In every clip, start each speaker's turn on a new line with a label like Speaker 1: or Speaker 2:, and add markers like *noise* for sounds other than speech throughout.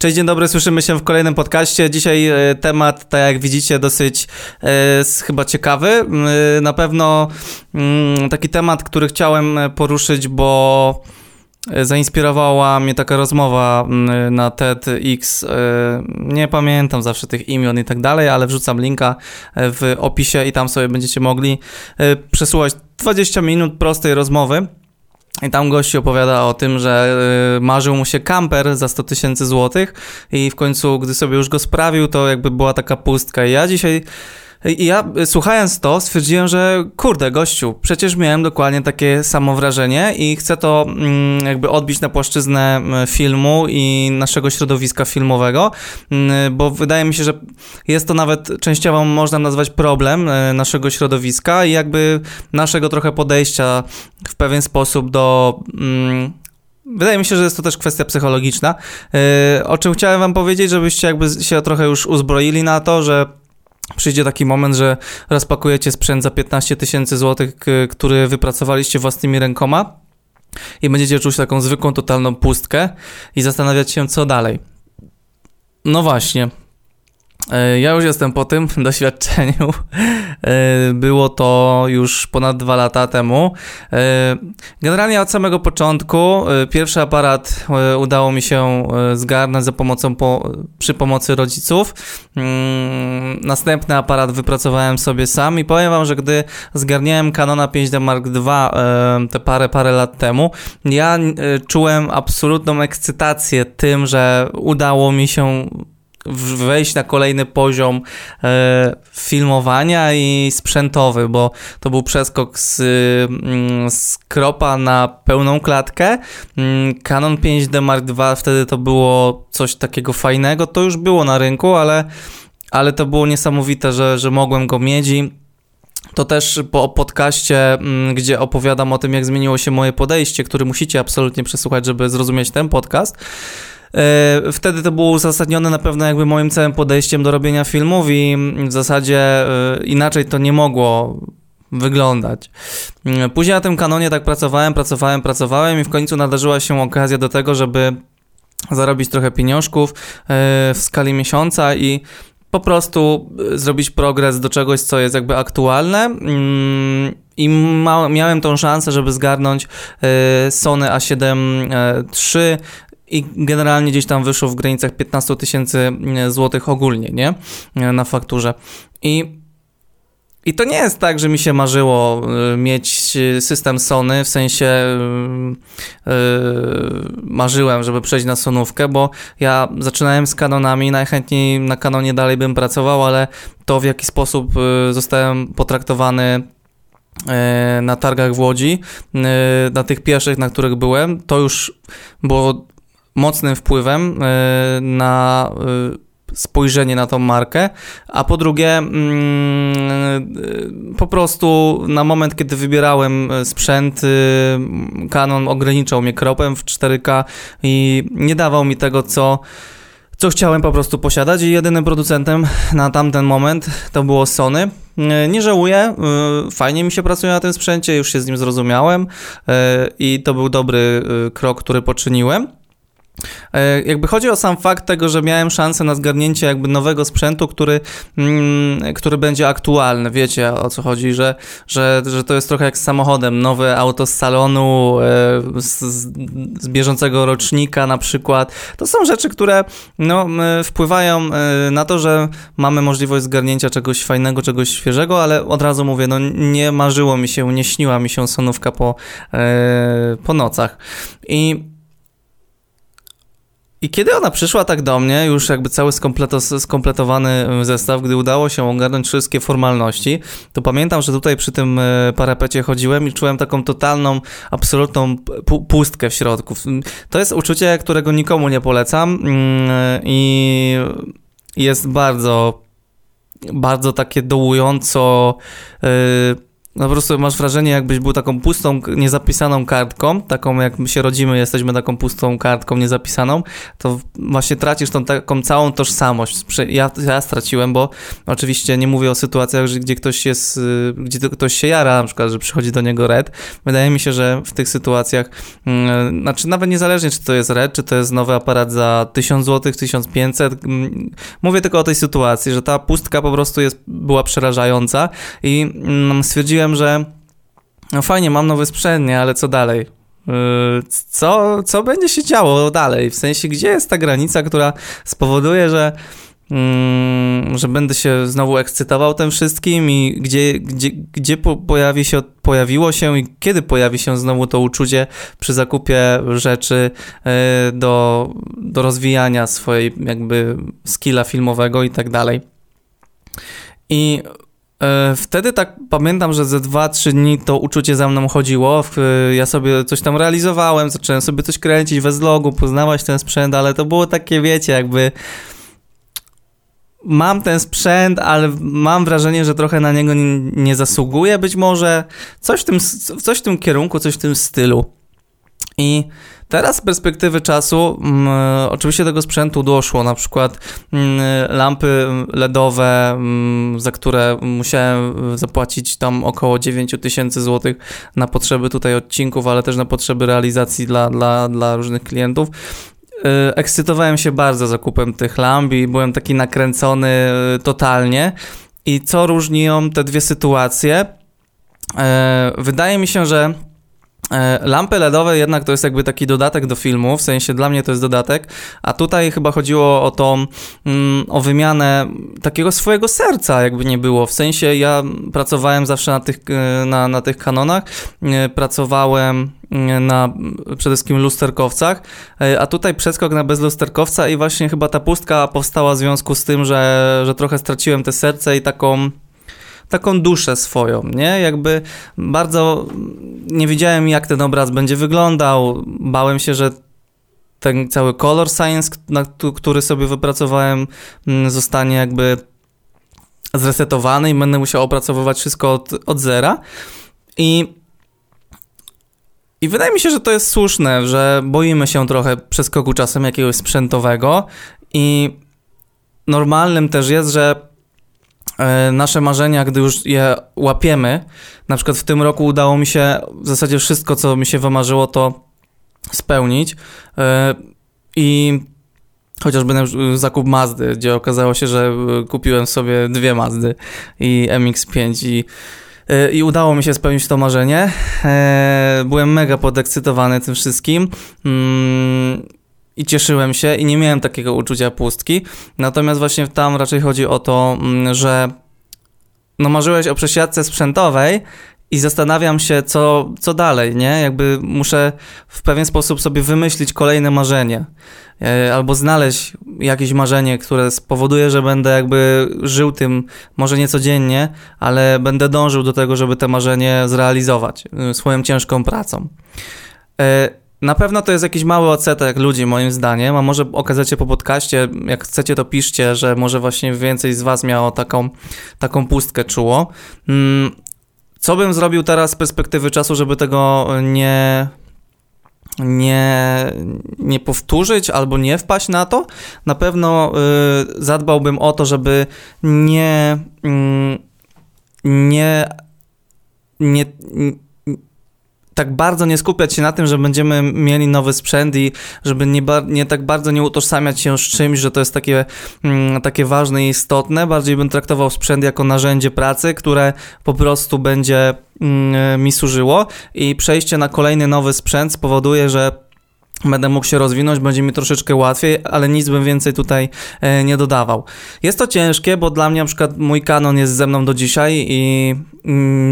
Speaker 1: Cześć, dzień dobry, słyszymy się w kolejnym podcaście. Dzisiaj e, temat, tak jak widzicie, dosyć e, chyba ciekawy. E, na pewno mm, taki temat, który chciałem poruszyć, bo zainspirowała mnie taka rozmowa mm, na TEDx. Nie pamiętam zawsze tych imion i tak dalej, ale wrzucam linka w opisie i tam sobie będziecie mogli przesłuchać 20 minut prostej rozmowy. I tam gości opowiada o tym, że y, marzył mu się kamper za 100 tysięcy złotych i w końcu, gdy sobie już go sprawił, to jakby była taka pustka. I ja dzisiaj i ja słuchając to stwierdziłem, że kurde, gościu, przecież miałem dokładnie takie samo wrażenie i chcę to mm, jakby odbić na płaszczyznę filmu i naszego środowiska filmowego, mm, bo wydaje mi się, że jest to nawet częściowo można nazwać problem e, naszego środowiska i jakby naszego trochę podejścia w pewien sposób do mm, Wydaje mi się, że jest to też kwestia psychologiczna. O czym chciałem wam powiedzieć, żebyście jakby się trochę już uzbroili na to, że przyjdzie taki moment, że rozpakujecie sprzęt za 15 tysięcy złotych, który wypracowaliście własnymi rękoma i będziecie czuć taką zwykłą, totalną pustkę i zastanawiać się, co dalej. No właśnie, ja już jestem po tym *laughs* doświadczeniu. E, było to już ponad dwa lata temu. E, generalnie od samego początku pierwszy aparat udało mi się zgarnąć za pomocą po, przy pomocy rodziców. Mm, następny aparat wypracowałem sobie sam i powiem wam, że gdy zgarniałem Canona 5D Mark II te parę, parę lat temu, ja czułem absolutną ekscytację tym, że udało mi się wejść na kolejny poziom e, filmowania i sprzętowy, bo to był przeskok z, mm, z kropa na pełną klatkę. Mm, Canon 5D Mark II wtedy to było coś takiego fajnego, to już było na rynku, ale, ale to było niesamowite, że, że mogłem go mieć to też po podcaście, mm, gdzie opowiadam o tym, jak zmieniło się moje podejście, który musicie absolutnie przesłuchać, żeby zrozumieć ten podcast. E, wtedy to było uzasadnione na pewno jakby moim całym podejściem do robienia filmów i w zasadzie e, inaczej to nie mogło wyglądać. Mm, później na tym kanonie tak pracowałem, pracowałem, pracowałem i w końcu nadarzyła się okazja do tego, żeby zarobić trochę pieniążków e, w skali miesiąca i po prostu zrobić progres do czegoś, co jest jakby aktualne. Mm, I miałem tą szansę, żeby zgarnąć Sony A7 III i generalnie gdzieś tam wyszło w granicach 15 tysięcy e, złotych ogólnie, nie? E, na fakturze. I i to nie jest tak, że mi się marzyło e, mieć system Sony, w sensie yy, marzyłem, żeby przejść na Sonówkę, bo ja zaczynałem z Canonami, najchętniej na Canonie dalej bym pracował, ale to w jaki sposób zostałem potraktowany na targach w Łodzi, na tych pierwszych, na których byłem, to już było mocnym wpływem e, na e, spojrzenie na tą markę, a po drugie mm, e, po prostu na moment, kiedy wybierałem sprzęt, Canon ograniczał mnie kropem w 4K i nie dawał mi tego, co co chciałem po prostu posiadać i jedynym producentem na tamten moment to było Sony. Nie żałuję, fajnie mi się pracuje na tym sprzęcie, już się z nim zrozumiałem i to był dobry krok, który poczyniłem. E, jakby chodzi o sam fakt tego, że miałem szansę na zgarnięcie jakby nowego sprzętu, który, mm, który będzie aktualny. Wiecie o co chodzi, że, że, że to jest trochę jak z samochodem. Nowe auto z salonu, e, z, z bieżącego rocznika na przykład. To są rzeczy, które no, wpływają e, na to, że mamy możliwość zgarnięcia czegoś fajnego, czegoś świeżego, ale od razu mówię, no nie marzyło mi się, nie śniła mi się sonówka po, po nocach. I i kiedy ona przyszła tak do mnie, już jakby cały skompletowany zestaw, gdy udało się ogarnąć wszystkie formalności, to pamiętam, że tutaj przy tym e, parapecie chodziłem i czułem taką totalną, absolutną pustkę w środku. To jest uczucie, którego nikomu nie polecam mm, i jest bardzo, bardzo takie dołująco e, no po prostu masz wrażenie, jakbyś był taką pustą, niezapisaną kartką, taką jak my się rodzimy, jesteśmy taką pustą kartką niezapisaną, to właśnie tracisz tą taką całą tożsamość. Ja, ja straciłem, bo oczywiście nie mówię o sytuacjach, gdzie ktoś jest, y, gdzie ktoś się jara, na przykład, że przychodzi do niego red. Wydaje mi się, że w tych sytuacjach, yy, znaczy nawet niezależnie, czy to jest red, czy to jest nowy aparat za 1000 zł, 1500, yy, mówię tylko o tej sytuacji, że ta pustka po prostu jest, była przerażająca i yy, stwierdziłem, stwierdziłem, że no fajnie, mam nowy sprzęt, nie, ale co dalej? Yy, co, co będzie się działo dalej? W sensie, gdzie jest ta granica, która spowoduje, że, mm, że będę się znowu ekscytował tym wszystkim i gdzie, gdzie, gdzie pojawi się, pojawiło się i kiedy pojawi się znowu to uczucie przy zakupie rzeczy yy, do, do rozwijania swojej jakby skilla filmowego i tak dalej. I wtedy tak pamiętam, że ze 2-3 dni to uczucie za mną chodziło. Ja sobie coś tam realizowałem, zacząłem sobie coś kręcić we zlogu, poznawać ten sprzęt, ale to było takie, wiecie, jakby mam ten sprzęt, ale mam wrażenie, że trochę na niego nie, nie zasługuję być może. Coś w, tym, coś w tym kierunku, coś w tym stylu. I Teraz z perspektywy czasu mm, oczywiście tego sprzętu doszło, na przykład mm, lampy LEDowe, mm, za które musiałem zapłacić tam około 9 tysięcy złotych na potrzeby tutaj odcinków, ale też na potrzeby realizacji dla, dla, dla różnych klientów. Y, ekscytowałem się bardzo zakupem tych lamp i byłem taki nakręcony totalnie. I co różnią te dwie sytuacje? Wydaje mi się, że E, lampy LEDowe jednak to jest jakby taki dodatek do filmu, w sensie dla mnie to jest dodatek, a tutaj chyba chodziło o tą, mm, o wymianę takiego swojego serca, jakby nie było. W sensie ja pracowałem zawsze na tych, e, na, na tych kanonach, e, pracowałem na przede wszystkim lusterkowcach, a tutaj przeskok na bezlusterkowca i właśnie chyba ta pustka powstała w związku z tym, że, że trochę straciłem te serce i taką taką duszę swoją, nie? Jakby bardzo nie wiedziałem, jak ten obraz będzie wyglądał. Bałem się, że ten cały color science, który sobie wypracowałem, mm, zostanie jakby zresetowany i będę musiał opracowywać wszystko od, od zera. I, I wydaje mi się, że to jest słuszne, że boimy się trochę przeskoku czasem jakiegoś sprzętowego i normalnym też jest, że nasze marzenia, gdy już je łapiemy, na przykład w tym roku udało mi się w zasadzie wszystko, co mi się wymarzyło, to spełnić. E, I chociażby zakup Mazdy, gdzie okazało się, że kupiłem sobie dwie Mazdy i MX5 i e, i udało mi się spełnić to marzenie. Byłem mega podekscytowany tym wszystkim. I cieszyłem się i nie miałem takiego uczucia pustki. Natomiast właśnie tam raczej chodzi o to, mm, że no marzyłeś o przesiadce sprzętowej i zastanawiam się, co, co dalej, nie? Jakby muszę w pewien sposób sobie wymyślić kolejne marzenie. E, albo znaleźć jakieś marzenie, które spowoduje, że będę jakby żył tym, może nie codziennie, ale będę dążył do tego, żeby te marzenie zrealizować y, swoją ciężką pracą. Na pewno to jest jakiś mały odsetek ludzi, moim zdaniem, a może okazacie po podcaście, jak chcecie, to piszcie, że może właśnie więcej z Was miało taką, taką pustkę czuło. Mm, co bym zrobił teraz z perspektywy czasu, żeby tego nie, nie, nie powtórzyć albo nie wpaść na to? Na pewno y, zadbałbym o to, żeby nie, y, nie, nie, tak bardzo nie skupiać się na tym, że będziemy mieli nowy sprzęt i żeby nie, nie tak bardzo nie utożsamiać się z czymś, że to jest takie, mm, takie ważne i istotne. Bardziej bym traktował sprzęt jako narzędzie pracy, które po prostu będzie mm, mi służyło i przejście na kolejny nowy sprzęt spowoduje, że będę mógł się rozwinąć, będzie mi troszeczkę łatwiej, ale nic bym więcej tutaj e, nie dodawał. Jest to ciężkie, bo dla mnie na przykład mój kanon jest ze mną do dzisiaj i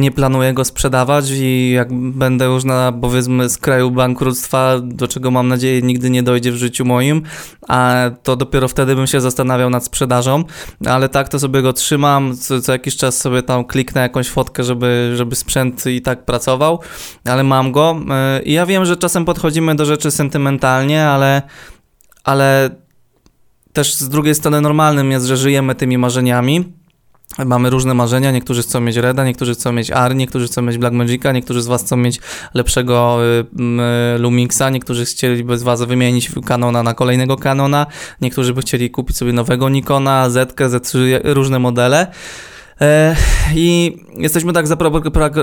Speaker 1: nie planuję go sprzedawać i jak będę już na powiedzmy z kraju bankructwa, do czego mam nadzieję nigdy nie dojdzie w życiu moim, a to dopiero wtedy bym się zastanawiał nad sprzedażą, ale tak to sobie go trzymam, co, co jakiś czas sobie tam kliknę jakąś fotkę, żeby, żeby sprzęt i tak pracował, ale mam go e, i ja wiem, że czasem podchodzimy do rzeczy sentymentalnych sentymentalnie, ale, ale też z drugiej strony normalnym jest, że żyjemy tymi marzeniami. Mamy różne marzenia, niektórzy chcą mieć Reda, niektórzy chcą mieć Ar, niektórzy chcą mieć Blackmagica, niektórzy z Was chcą mieć lepszego y, y, Lumixa, niektórzy chcieliby z Was wymienić Canona na kolejnego Canona, niektórzy by chcieli kupić sobie nowego Nikona, Z, Z3, różne modele. E, I jesteśmy tak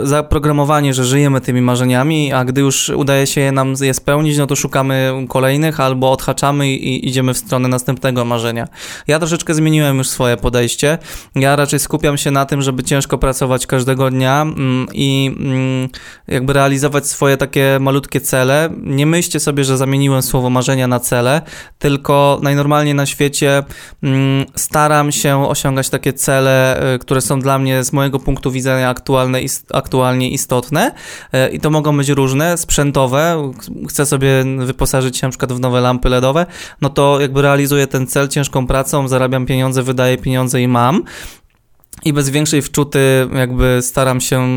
Speaker 1: zaprogramowani, że żyjemy tymi marzeniami, a gdy już udaje się nam je spełnić, no to szukamy kolejnych albo odhaczamy i idziemy w stronę następnego marzenia. Ja troszeczkę zmieniłem już swoje podejście. Ja raczej skupiam się na tym, żeby ciężko pracować każdego dnia mm, i mm, jakby realizować swoje takie malutkie cele. Nie myślcie sobie, że zamieniłem słowo marzenia na cele, tylko najnormalniej na świecie mm, staram się osiągać takie cele, y, które są dla mnie z mojego punktu widzenia aktualne, aktualnie istotne e, i to mogą być różne, sprzętowe, chcę sobie wyposażyć się na przykład w nowe lampy LEDowe, no to jakby realizuję ten cel ciężką pracą, zarabiam pieniądze, wydaję pieniądze i mam. I bez większej wczuty jakby staram się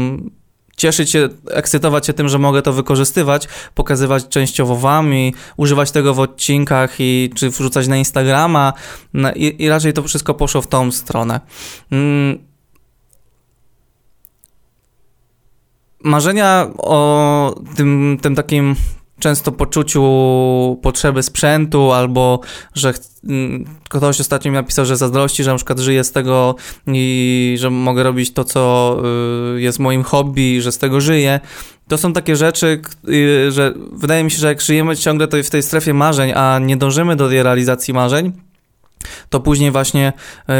Speaker 1: cieszyć się, ekscytować się tym, że mogę to wykorzystywać, pokazywać częściowo wam i używać tego w odcinkach i czy wrzucać na Instagrama. No i, i raczej to wszystko poszło w tą stronę. Mm marzenia o tym, tym takim często poczuciu potrzeby sprzętu, albo że ktoś ostatnio mi napisał, że zazdrości, że na przykład żyję z tego i że mogę robić to, co y, jest moim hobby, że z tego żyję. To są takie rzeczy, y, że wydaje mi się, że jak żyjemy ciągle to w tej strefie marzeń, a nie dążymy do tej realizacji marzeń, to później właśnie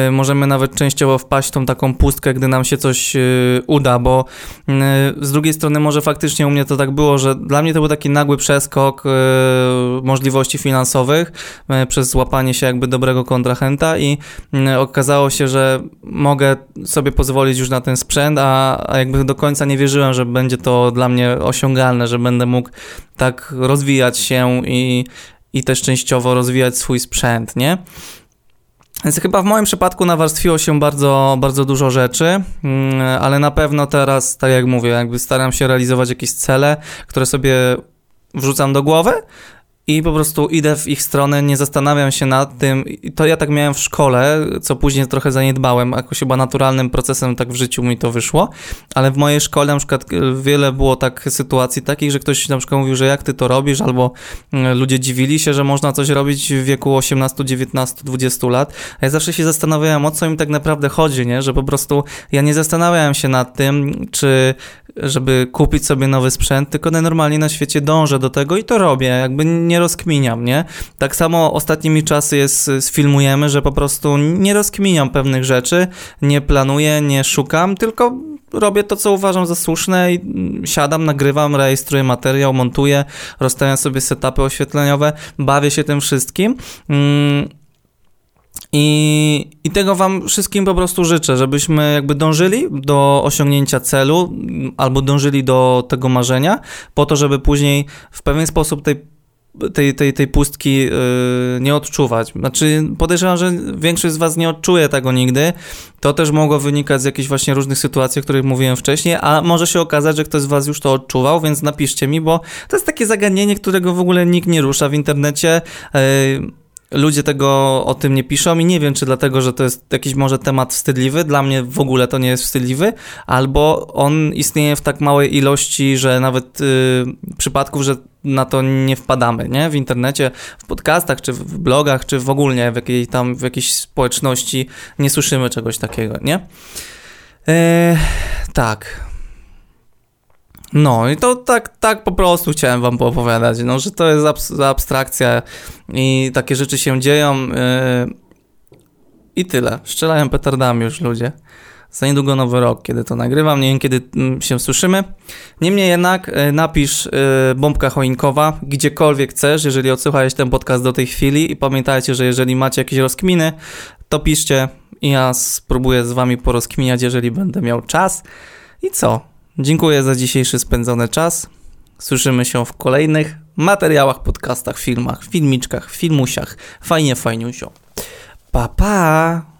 Speaker 1: y, możemy nawet częściowo wpaść w tą taką pustkę, gdy nam się coś y, uda, bo y, z drugiej strony może faktycznie u mnie to tak było, że dla mnie to był taki nagły przeskok możliwości finansowych przez złapanie się jakby dobrego kontrahenta i okazało się, że mogę sobie pozwolić już na ten sprzęt, a, a jakby do końca nie wierzyłem, że będzie to dla mnie osiągalne, że będę mógł tak rozwijać się i, i też częściowo rozwijać swój sprzęt, nie? Więc chyba w moim przypadku nawarstwiło się bardzo, bardzo dużo rzeczy, mm, ale na pewno teraz, tak jak mówię, jakby staram się realizować jakieś cele, które sobie wrzucam do głowy, i po prostu idę w ich stronę, nie zastanawiam się nad tym. I to ja tak miałem w szkole, co później trochę zaniedbałem, jakoś chyba naturalnym procesem tak w życiu mi to wyszło, ale w mojej szkole na przykład wiele było tak sytuacji takich, że ktoś na przykład mówił, że jak ty to robisz, albo mm, ludzie dziwili się, że można coś robić w wieku 18, 19, 20 lat. A ja zawsze się zastanawiałem, o co im tak naprawdę chodzi, nie? Że po prostu ja nie zastanawiałem się nad tym, czy żeby kupić sobie nowy sprzęt, tylko najnormalniej na świecie dążę do tego i to robię, jakby nie rozkminiam, nie? Tak samo ostatnimi czasy jest, sfilmujemy, że po prostu nie rozkminiam pewnych rzeczy, nie planuję, nie szukam, tylko robię to, co uważam za słuszne i siadam, nagrywam, rejestruję materiał, montuję, rozstawiam sobie setupy oświetleniowe, bawię się tym wszystkim. Mm i, I tego Wam wszystkim po prostu życzę, żebyśmy jakby dążyli do osiągnięcia celu albo dążyli do tego marzenia, po to, żeby później w pewien sposób tej tej, tej, tej pustki yy, nie odczuwać. Znaczy, podejrzewam, że większość z Was nie odczuje tego nigdy. To też mogło wynikać z jakichś właśnie różnych sytuacji, o których mówiłem wcześniej, a może się okazać, że ktoś z Was już to odczuwał, więc napiszcie mi, bo to jest takie zagadnienie, którego w ogóle nikt nie rusza w internecie. Yy, ludzie tego o tym nie piszą i nie wiem, czy dlatego, że to jest jakiś może temat wstydliwy, dla mnie w ogóle to nie jest wstydliwy, albo on istnieje w tak małej ilości, że nawet y, przypadków, że na to nie wpadamy, nie? W internecie, w podcastach, czy w blogach, czy w ogóle w jakiej tam, w jakiejś społeczności nie słyszymy czegoś takiego, nie? E, tak. No i to tak, tak po prostu chciałem wam poopowiadać, no, że to jest abs abstrakcja i takie rzeczy się dzieją yy, i tyle. Strzelają petardami już ludzie. Za niedługo nowy rok, kiedy to nagrywam, nie wiem kiedy mm, się słyszymy. Niemniej jednak yy, napisz yy, bombka choinkowa gdziekolwiek chcesz, jeżeli odsłuchałeś ten podcast do tej chwili i pamiętajcie, że jeżeli macie jakieś rozkminy, to piszcie i ja spróbuję z wami porozkminiać, jeżeli będę miał czas. I co? Dziękuję za dzisiejszy spędzony czas. Słyszymy się w kolejnych materiałach, podcastach, filmach, filmiczkach, filmusiach. Fajnie, fajniusio. Pa, pa!